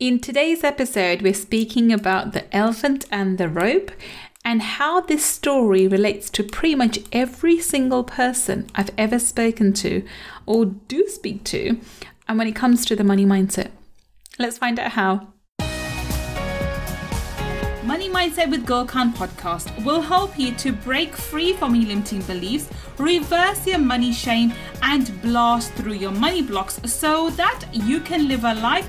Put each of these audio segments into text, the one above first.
In today's episode, we're speaking about the elephant and the rope and how this story relates to pretty much every single person I've ever spoken to or do speak to, and when it comes to the money mindset. Let's find out how. Money Mindset with Gul Khan podcast will help you to break free from your limiting beliefs, reverse your money shame, and blast through your money blocks so that you can live a life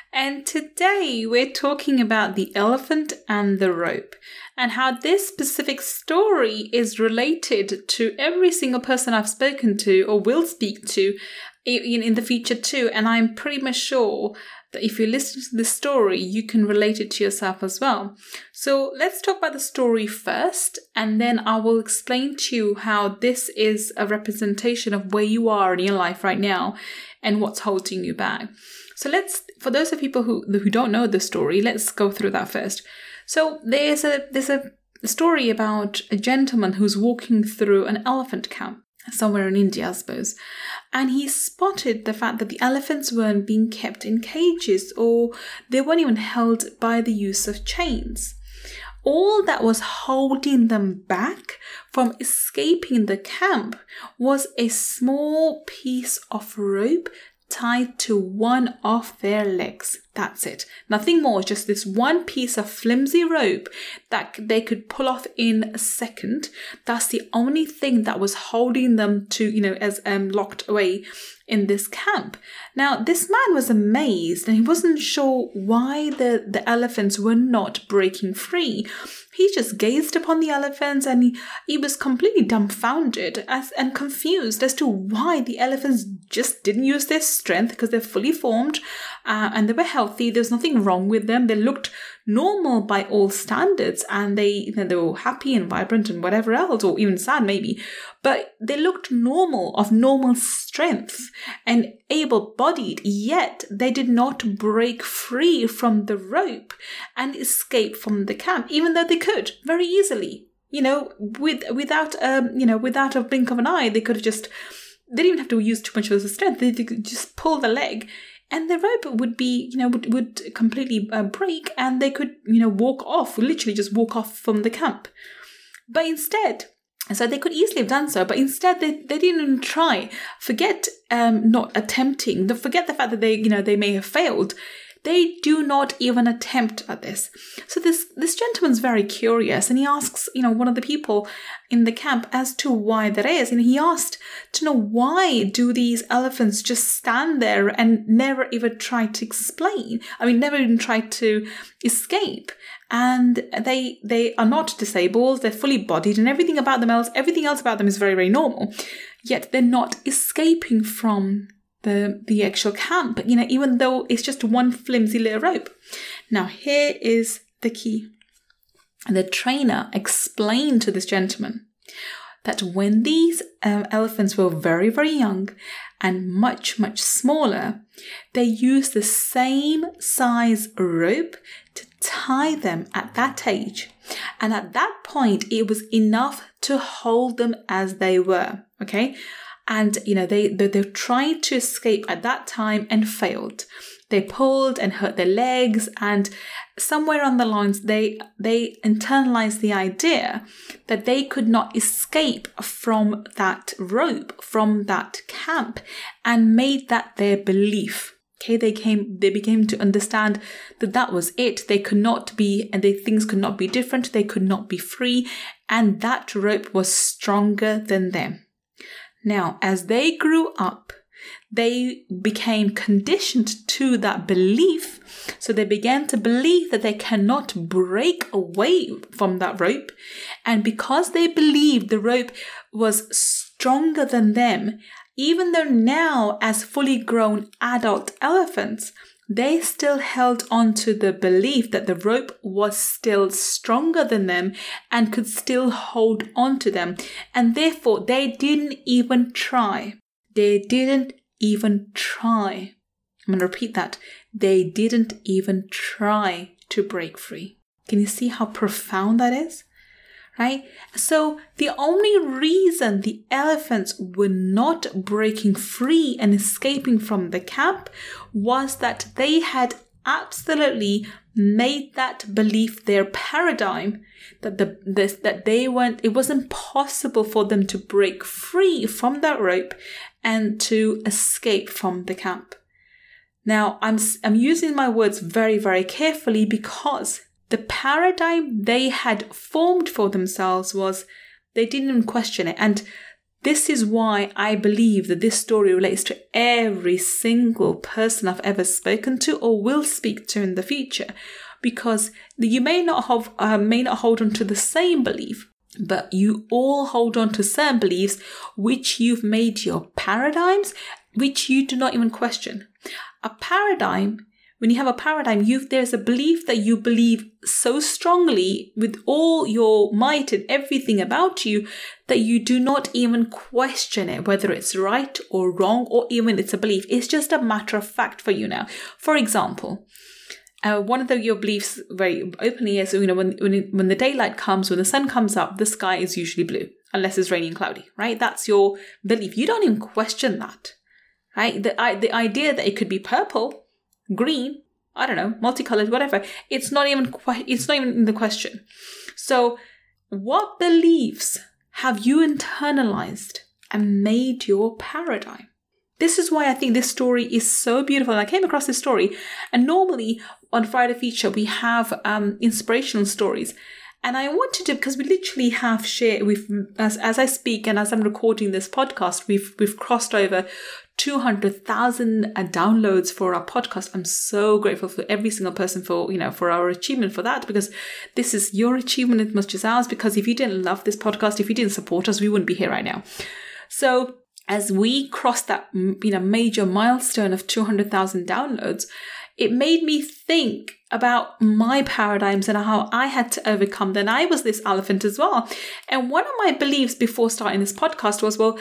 And today we're talking about the elephant and the rope and how this specific story is related to every single person I've spoken to or will speak to in, in the future too. And I'm pretty much sure that if you listen to the story, you can relate it to yourself as well. So let's talk about the story first, and then I will explain to you how this is a representation of where you are in your life right now and what's holding you back. So let's, for those of people who who don't know the story, let's go through that first. So there's a there's a story about a gentleman who's walking through an elephant camp somewhere in India, I suppose. And he spotted the fact that the elephants weren't being kept in cages or they weren't even held by the use of chains. All that was holding them back from escaping the camp was a small piece of rope tied to one of their legs. That's it. Nothing more, just this one piece of flimsy rope that they could pull off in a second. That's the only thing that was holding them to, you know, as um, locked away in this camp. Now, this man was amazed and he wasn't sure why the, the elephants were not breaking free. He just gazed upon the elephants and he, he was completely dumbfounded as, and confused as to why the elephants just didn't use their strength because they're fully formed uh, and they were healthy. There was nothing wrong with them. They looked normal by all standards and they you know, they were happy and vibrant and whatever else or even sad maybe but they looked normal of normal strength and able-bodied yet they did not break free from the rope and escape from the camp even though they could very easily. You know with without um you know without a blink of an eye they could have just they didn't even have to use too much of the strength they could just pull the leg and the rope would be, you know, would, would completely uh, break and they could, you know, walk off, literally just walk off from the camp. But instead, so they could easily have done so, but instead they, they didn't even try. Forget um, not attempting. Forget the fact that they, you know, they may have failed. They do not even attempt at this. So this this gentleman's very curious, and he asks, you know, one of the people in the camp as to why that is, and he asked to know why do these elephants just stand there and never even try to explain? I mean, never even try to escape and they they are not disabled they're fully bodied and everything about them else everything else about them is very very normal yet they're not escaping from the the actual camp you know even though it's just one flimsy little rope. Now here is the key. The trainer explained to this gentleman that when these um, elephants were very very young and much much smaller they used the same size rope to tie them at that age. And at that point it was enough to hold them as they were okay and you know they, they they tried to escape at that time and failed. They pulled and hurt their legs and somewhere on the lines they they internalized the idea that they could not escape from that rope from that camp and made that their belief. Okay they came they became to understand that that was it. They could not be and they things could not be different. They could not be free. And that rope was stronger than them now, as they grew up, they became conditioned to that belief. So they began to believe that they cannot break away from that rope. And because they believed the rope was stronger than them, even though now, as fully grown adult elephants, they still held on to the belief that the rope was still stronger than them and could still hold on to them. And therefore, they didn't even try. They didn't even try. I'm going to repeat that. They didn't even try to break free. Can you see how profound that is? Right? So the only reason the elephants were not breaking free and escaping from the camp was that they had absolutely made that belief their paradigm that the this, that they weren't it wasn't possible for them to break free from that rope and to escape from the camp now i'm i'm using my words very very carefully because the paradigm they had formed for themselves was they didn't question it. And this is why I believe that this story relates to every single person I've ever spoken to or will speak to in the future, because you may not have uh, may not hold on to the same belief, but you all hold on to certain beliefs which you've made your paradigms, which you do not even question. A paradigm when you have a paradigm, you there's a belief that you believe so strongly with all your might and everything about you that you do not even question it, whether it's right or wrong, or even it's a belief. It's just a matter of fact for you now. For example, uh, one of the, your beliefs very openly is you know when when when the daylight comes, when the sun comes up, the sky is usually blue unless it's raining and cloudy, right? That's your belief. You don't even question that, right? The the idea that it could be purple green, I don't know, multicolored, whatever. It's not even que- it's not even in the question. So, what beliefs have you internalized and made your paradigm? This is why I think this story is so beautiful. And I came across this story, and normally on Friday Feature we have um, inspirational stories. And I wanted to because we literally have shared we've as as I speak and as I'm recording this podcast, we've we've crossed over 200,000 uh, downloads for our podcast. I'm so grateful for every single person for, you know, for our achievement for that because this is your achievement as much as ours. Because if you didn't love this podcast, if you didn't support us, we wouldn't be here right now. So as we crossed that, you know, major milestone of 200,000 downloads, it made me think about my paradigms and how I had to overcome them. I was this elephant as well. And one of my beliefs before starting this podcast was, well,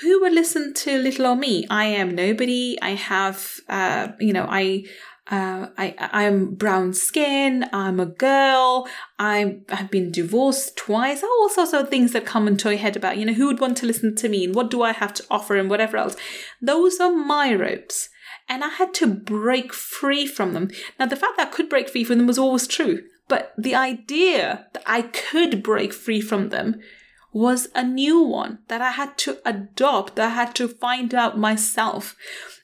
who would listen to little old me? I am nobody. I have, uh, you know, I, uh, I, I'm brown skin. I'm a girl. I have been divorced twice. All sorts of things that come into your head about, you know, who would want to listen to me and what do I have to offer and whatever else. Those are my ropes. And I had to break free from them. Now, the fact that I could break free from them was always true. But the idea that I could break free from them was a new one that I had to adopt, that I had to find out myself.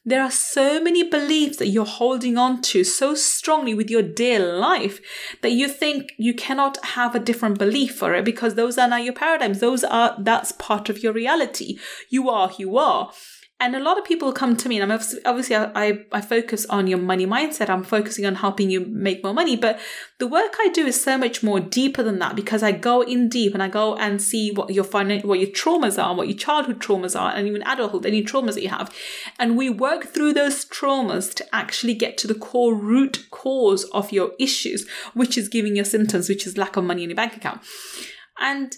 There are so many beliefs that you're holding on to so strongly with your dear life that you think you cannot have a different belief for it because those are now your paradigms. Those are, that's part of your reality. You are who you are. And a lot of people come to me, and I'm obviously I, I focus on your money mindset. I'm focusing on helping you make more money, but the work I do is so much more deeper than that because I go in deep and I go and see what your fin- what your traumas are, what your childhood traumas are, and even adulthood, any traumas that you have, and we work through those traumas to actually get to the core root cause of your issues, which is giving your symptoms, which is lack of money in your bank account, and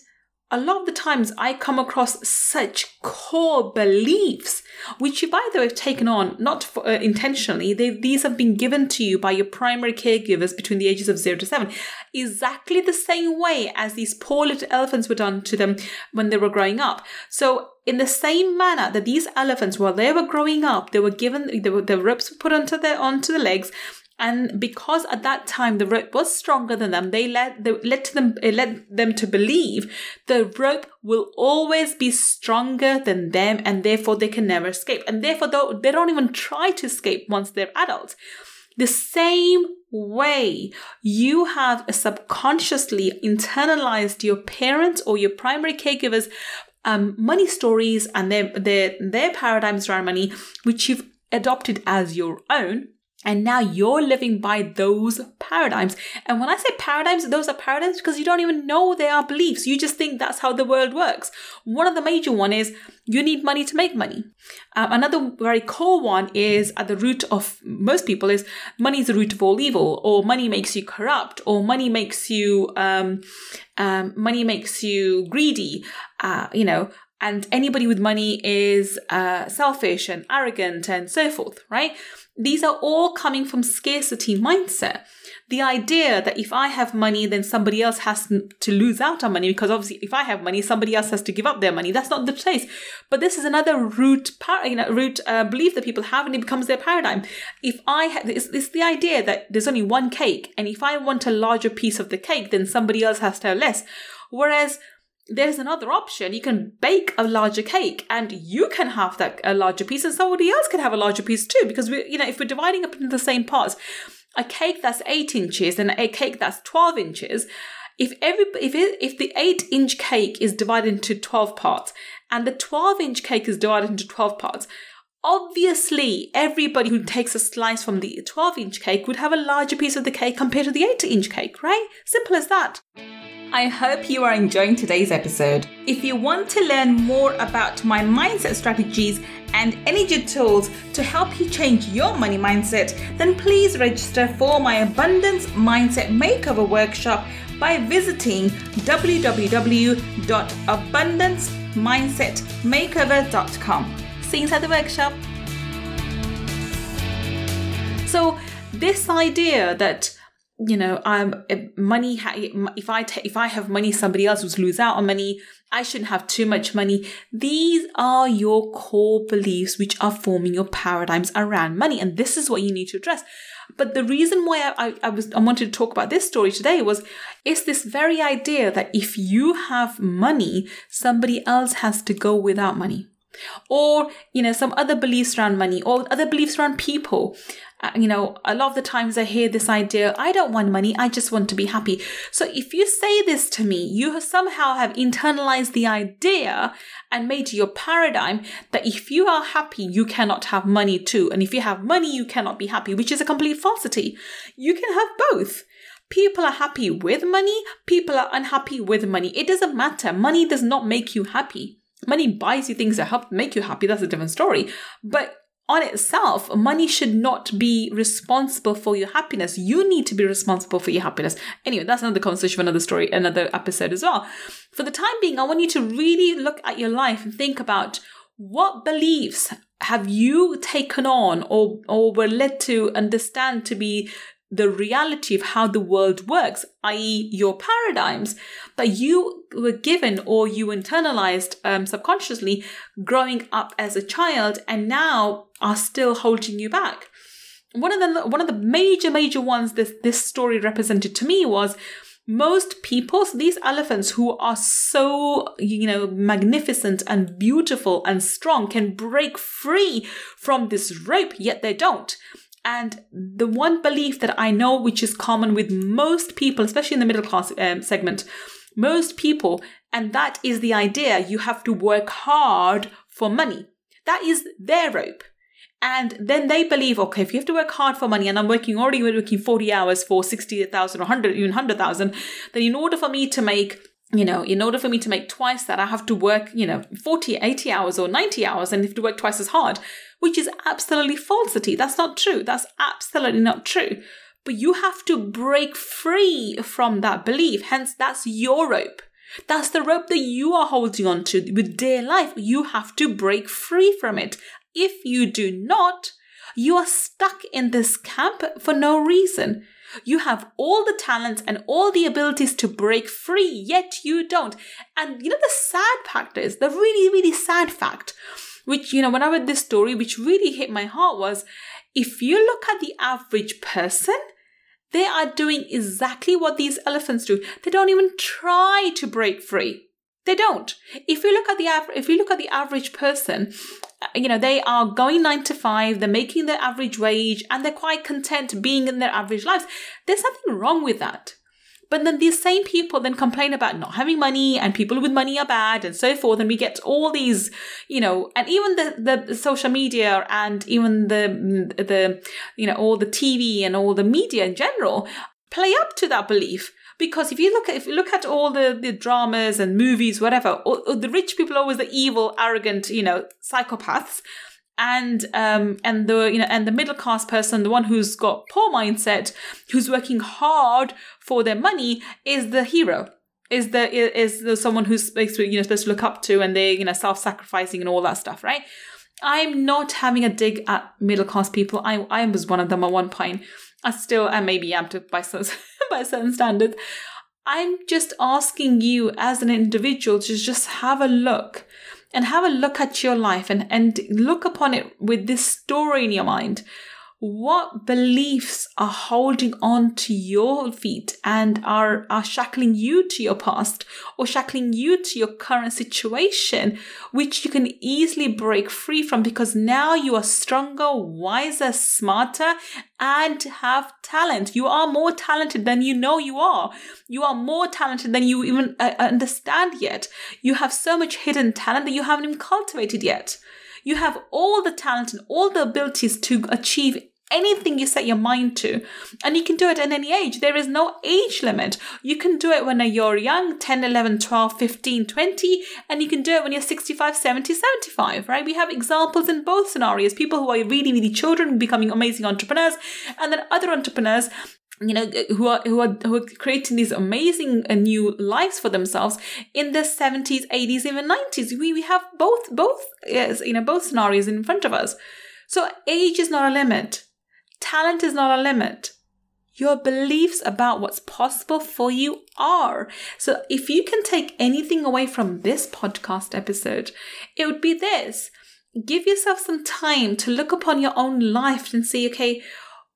a lot of the times I come across such core beliefs, which you've either have taken on, not for, uh, intentionally, these have been given to you by your primary caregivers between the ages of zero to seven, exactly the same way as these poor little elephants were done to them when they were growing up. So, in the same manner that these elephants, while they were growing up, they were given, they were, the ropes were put onto their, onto the legs, and because at that time the rope was stronger than them, they let they let them it led them to believe the rope will always be stronger than them, and therefore they can never escape. And therefore, they don't even try to escape once they're adults. The same way you have subconsciously internalized your parents or your primary caregivers um, money stories and their, their their paradigms around money, which you've adopted as your own And now you're living by those paradigms. And when I say paradigms, those are paradigms because you don't even know they are beliefs. You just think that's how the world works. One of the major one is you need money to make money. Um, another very core one is at the root of most people is money is the root of all evil, or money makes you corrupt, or money makes you um, um, money makes you greedy. Uh, you know, and anybody with money is uh, selfish and arrogant and so forth, right? These are all coming from scarcity mindset. The idea that if I have money, then somebody else has to lose out on money because obviously if I have money, somebody else has to give up their money. That's not the case. But this is another root, you know, root uh, belief that people have, and it becomes their paradigm. If I have, it's, it's the idea that there's only one cake, and if I want a larger piece of the cake, then somebody else has to have less. Whereas there's another option. You can bake a larger cake and you can have that a larger piece and somebody else can have a larger piece too. Because we, you know, if we're dividing up into the same parts, a cake that's eight inches and a cake that's 12 inches, if every, if it, if the eight inch cake is divided into 12 parts and the 12 inch cake is divided into 12 parts, obviously everybody who takes a slice from the 12 inch cake would have a larger piece of the cake compared to the 8 inch cake, right? Simple as that. I hope you are enjoying today's episode. If you want to learn more about my mindset strategies and energy tools to help you change your money mindset, then please register for my Abundance Mindset Makeover Workshop by visiting www.abundancemindsetmakeover.com. See you inside the workshop. So, this idea that you know, I'm money. If I ta- if I have money, somebody else will lose out on money. I shouldn't have too much money. These are your core beliefs, which are forming your paradigms around money, and this is what you need to address. But the reason why I, I, I was I wanted to talk about this story today was it's this very idea that if you have money, somebody else has to go without money or you know some other beliefs around money or other beliefs around people Uh, you know, a lot of the times I hear this idea, I don't want money, I just want to be happy. So if you say this to me, you somehow have internalized the idea and made your paradigm that if you are happy, you cannot have money too. And if you have money, you cannot be happy, which is a complete falsity. You can have both. People are happy with money, people are unhappy with money. It doesn't matter. Money does not make you happy. Money buys you things that help make you happy. That's a different story. But on itself, money should not be responsible for your happiness. You need to be responsible for your happiness. Anyway, that's another conversation another story, another episode as well. For the time being, I want you to really look at your life and think about what beliefs have you taken on or, or were led to understand to be the reality of how the world works, i.e., your paradigms that you were given or you internalized um, subconsciously growing up as a child and now are still holding you back. One of the one of the major major ones this this story represented to me was most people, these elephants who are so, you know, magnificent and beautiful and strong can break free from this rope, yet they don't. And the one belief that I know, which is common with most people, especially in the middle class um, segment, most people, and that is the idea you have to work hard for money. That is their rope. And then they believe, okay, if you have to work hard for money, and I'm working already working 40 hours for 60,000 or 100, even 100,000, then in order for me to make you know, in order for me to make twice that, I have to work, you know, 40, 80 hours or 90 hours and have to work twice as hard, which is absolutely falsity. That's not true. That's absolutely not true. But you have to break free from that belief. Hence, that's your rope. That's the rope that you are holding on to with dear life. You have to break free from it. If you do not, you are stuck in this camp for no reason. You have all the talents and all the abilities to break free, yet you don't. And you know, the sad fact is, the really, really sad fact, which, you know, when I read this story, which really hit my heart was if you look at the average person, they are doing exactly what these elephants do. They don't even try to break free. They don't. If you look at the average, if you look at the average person, you know they are going nine to five. They're making their average wage, and they're quite content being in their average lives. There's nothing wrong with that. But then these same people then complain about not having money and people with money are bad and so forth. And we get all these, you know, and even the, the social media and even the, the, you know, all the TV and all the media in general play up to that belief because if you look at if you look at all the, the dramas and movies whatever all, all the rich people are always the evil arrogant you know psychopaths. And um and the you know and the middle class person the one who's got poor mindset who's working hard for their money is the hero. Is the is the someone who's you know supposed to look up to and they you know self-sacrificing and all that stuff right? I'm not having a dig at middle class people. I i was one of them at one point i still and maybe am to by some by certain standards i'm just asking you as an individual to just have a look and have a look at your life and, and look upon it with this story in your mind. What beliefs are holding on to your feet and are, are shackling you to your past or shackling you to your current situation, which you can easily break free from because now you are stronger, wiser, smarter, and have talent. You are more talented than you know you are. You are more talented than you even uh, understand yet. You have so much hidden talent that you haven't even cultivated yet. You have all the talent and all the abilities to achieve anything you set your mind to. And you can do it at any age. There is no age limit. You can do it when you're young, 10, 11, 12, 15, 20, and you can do it when you're 65, 70, 75, right? We have examples in both scenarios. People who are really, really children becoming amazing entrepreneurs, and then other entrepreneurs you know who are who are who are creating these amazing uh, new lives for themselves in the 70s 80s even 90s we, we have both both yes you know both scenarios in front of us so age is not a limit Talent is not a limit. Your beliefs about what's possible for you are. So if you can take anything away from this podcast episode, it would be this. Give yourself some time to look upon your own life and say, okay,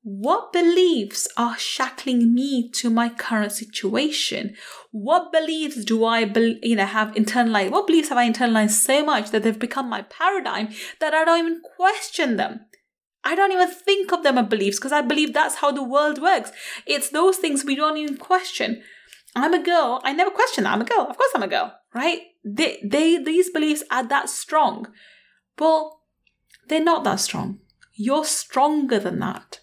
what beliefs are shackling me to my current situation? What beliefs do I, be, you know, have internalized? What beliefs have I internalized so much that they've become my paradigm that I don't even question them? I don't even think of them as beliefs because I believe that's how the world works. It's those things we don't even question. I'm a girl. I never question that. I'm a girl. Of course I'm a girl, right? They, they, these beliefs are that strong. Well, they're not that strong. You're stronger than that.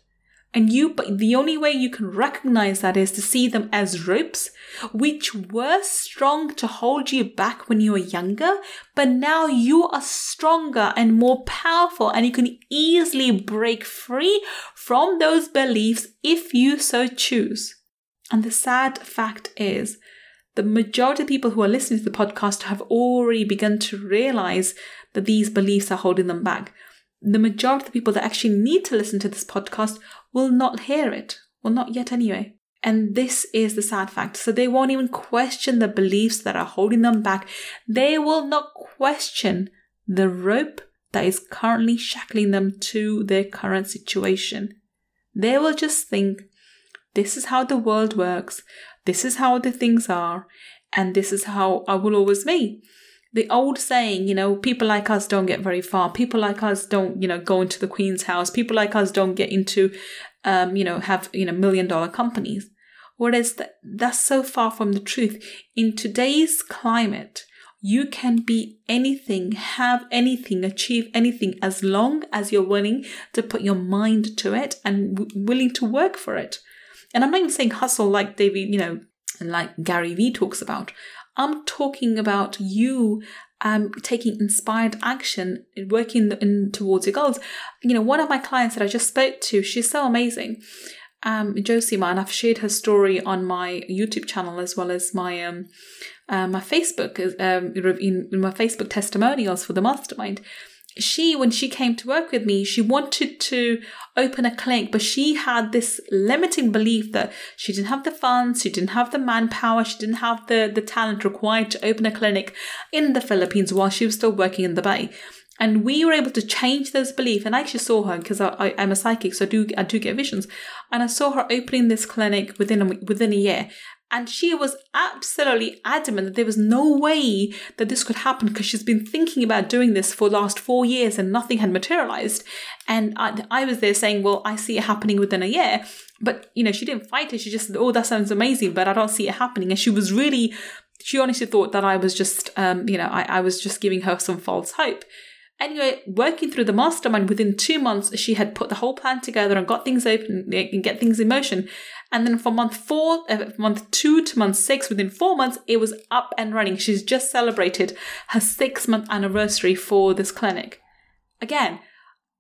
And you, but the only way you can recognize that is to see them as ropes, which were strong to hold you back when you were younger, but now you are stronger and more powerful and you can easily break free from those beliefs if you so choose. And the sad fact is, the majority of people who are listening to the podcast have already begun to realize that these beliefs are holding them back. The majority of the people that actually need to listen to this podcast will not hear it. Well, not yet anyway. And this is the sad fact. So they won't even question the beliefs that are holding them back. They will not question the rope that is currently shackling them to their current situation. They will just think, this is how the world works, this is how the things are, and this is how I will always be the old saying, you know, people like us don't get very far. People like us don't, you know, go into the Queen's house. People like us don't get into, um, you know, have, you know, million dollar companies. Whereas that, that's so far from the truth. In today's climate, you can be anything, have anything, achieve anything as long as you're willing to put your mind to it and w- willing to work for it. And I'm not even saying hustle like David, you know, like Gary Vee talks about. I'm talking about you um, taking inspired action, working in, towards your goals. You know, one of my clients that I just spoke to, she's so amazing. Um, Josima, and I've shared her story on my YouTube channel as well as my um, uh, my Facebook um, in, in my Facebook testimonials for the mastermind she, when she came to work with me, she wanted to open a clinic, but she had this limiting belief that she didn't have the funds, she didn't have the manpower, she didn't have the, the talent required to open a clinic in the Philippines while she was still working in the Bay. And we were able to change those beliefs. And I actually saw her because I, am a psychic, so I do I do get visions. And I saw her opening this clinic within a, within a year. And she was absolutely adamant that there was no way that this could happen because she's been thinking about doing this for the last four years and nothing had materialized. And I, I was there saying, well, I see it happening within a year. But, you know, she didn't fight it. She just said, oh, that sounds amazing, but I don't see it happening. And she was really, she honestly thought that I was just, um, you know, I, I was just giving her some false hope. Anyway, working through the mastermind within two months, she had put the whole plan together and got things open and get things in motion. And then from month four, uh, month two to month six, within four months, it was up and running. She's just celebrated her six month anniversary for this clinic. Again,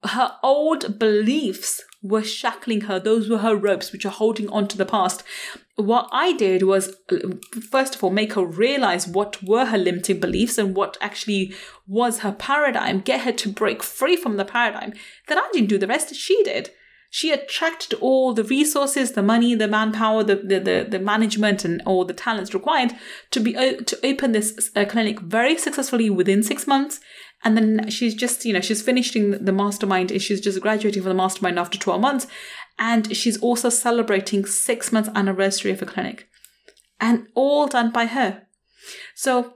her old beliefs were shackling her. Those were her ropes, which are holding on to the past. What I did was, first of all, make her realize what were her limiting beliefs and what actually was her paradigm, get her to break free from the paradigm. Then I didn't do the rest, she did. She attracted all the resources, the money, the manpower, the, the, the, the management, and all the talents required to be to open this uh, clinic very successfully within six months and then she's just, you know, she's finishing the mastermind, and she's just graduating from the mastermind after 12 months. And she's also celebrating six months anniversary of a clinic. And all done by her. So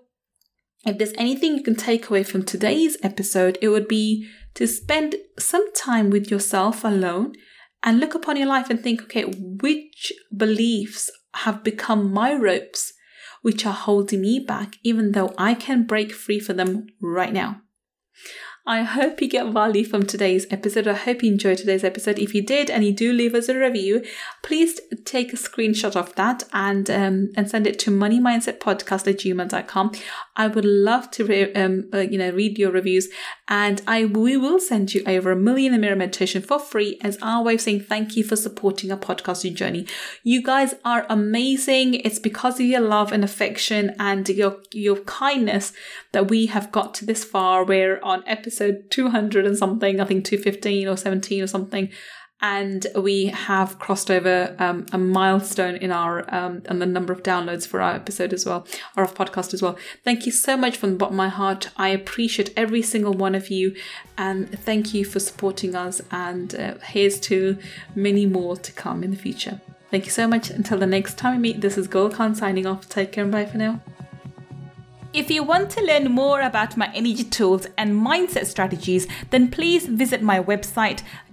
if there's anything you can take away from today's episode, it would be to spend some time with yourself alone and look upon your life and think, okay, which beliefs have become my ropes, which are holding me back, even though I can break free from them right now. I hope you get value from today's episode. I hope you enjoyed today's episode. If you did and you do leave us a review, please take a screenshot of that and um, and send it to moneymindsetpodcast at gmail.com. I would love to re- um, uh, you know read your reviews and I we will send you over a million mirror meditation for free as our way of saying thank you for supporting our podcasting journey. You guys are amazing. It's because of your love and affection and your your kindness that we have got to this far. We're on episode episode 200 and something, I think 215 or 17 or something. And we have crossed over um, a milestone in our um, and the number of downloads for our episode as well, or podcast as well. Thank you so much from the bottom of my heart. I appreciate every single one of you, and thank you for supporting us. And uh, here's to many more to come in the future. Thank you so much. Until the next time we meet, this is Gul Khan signing off. Take care and bye for now. If you want to learn more about my energy tools and mindset strategies, then please visit my website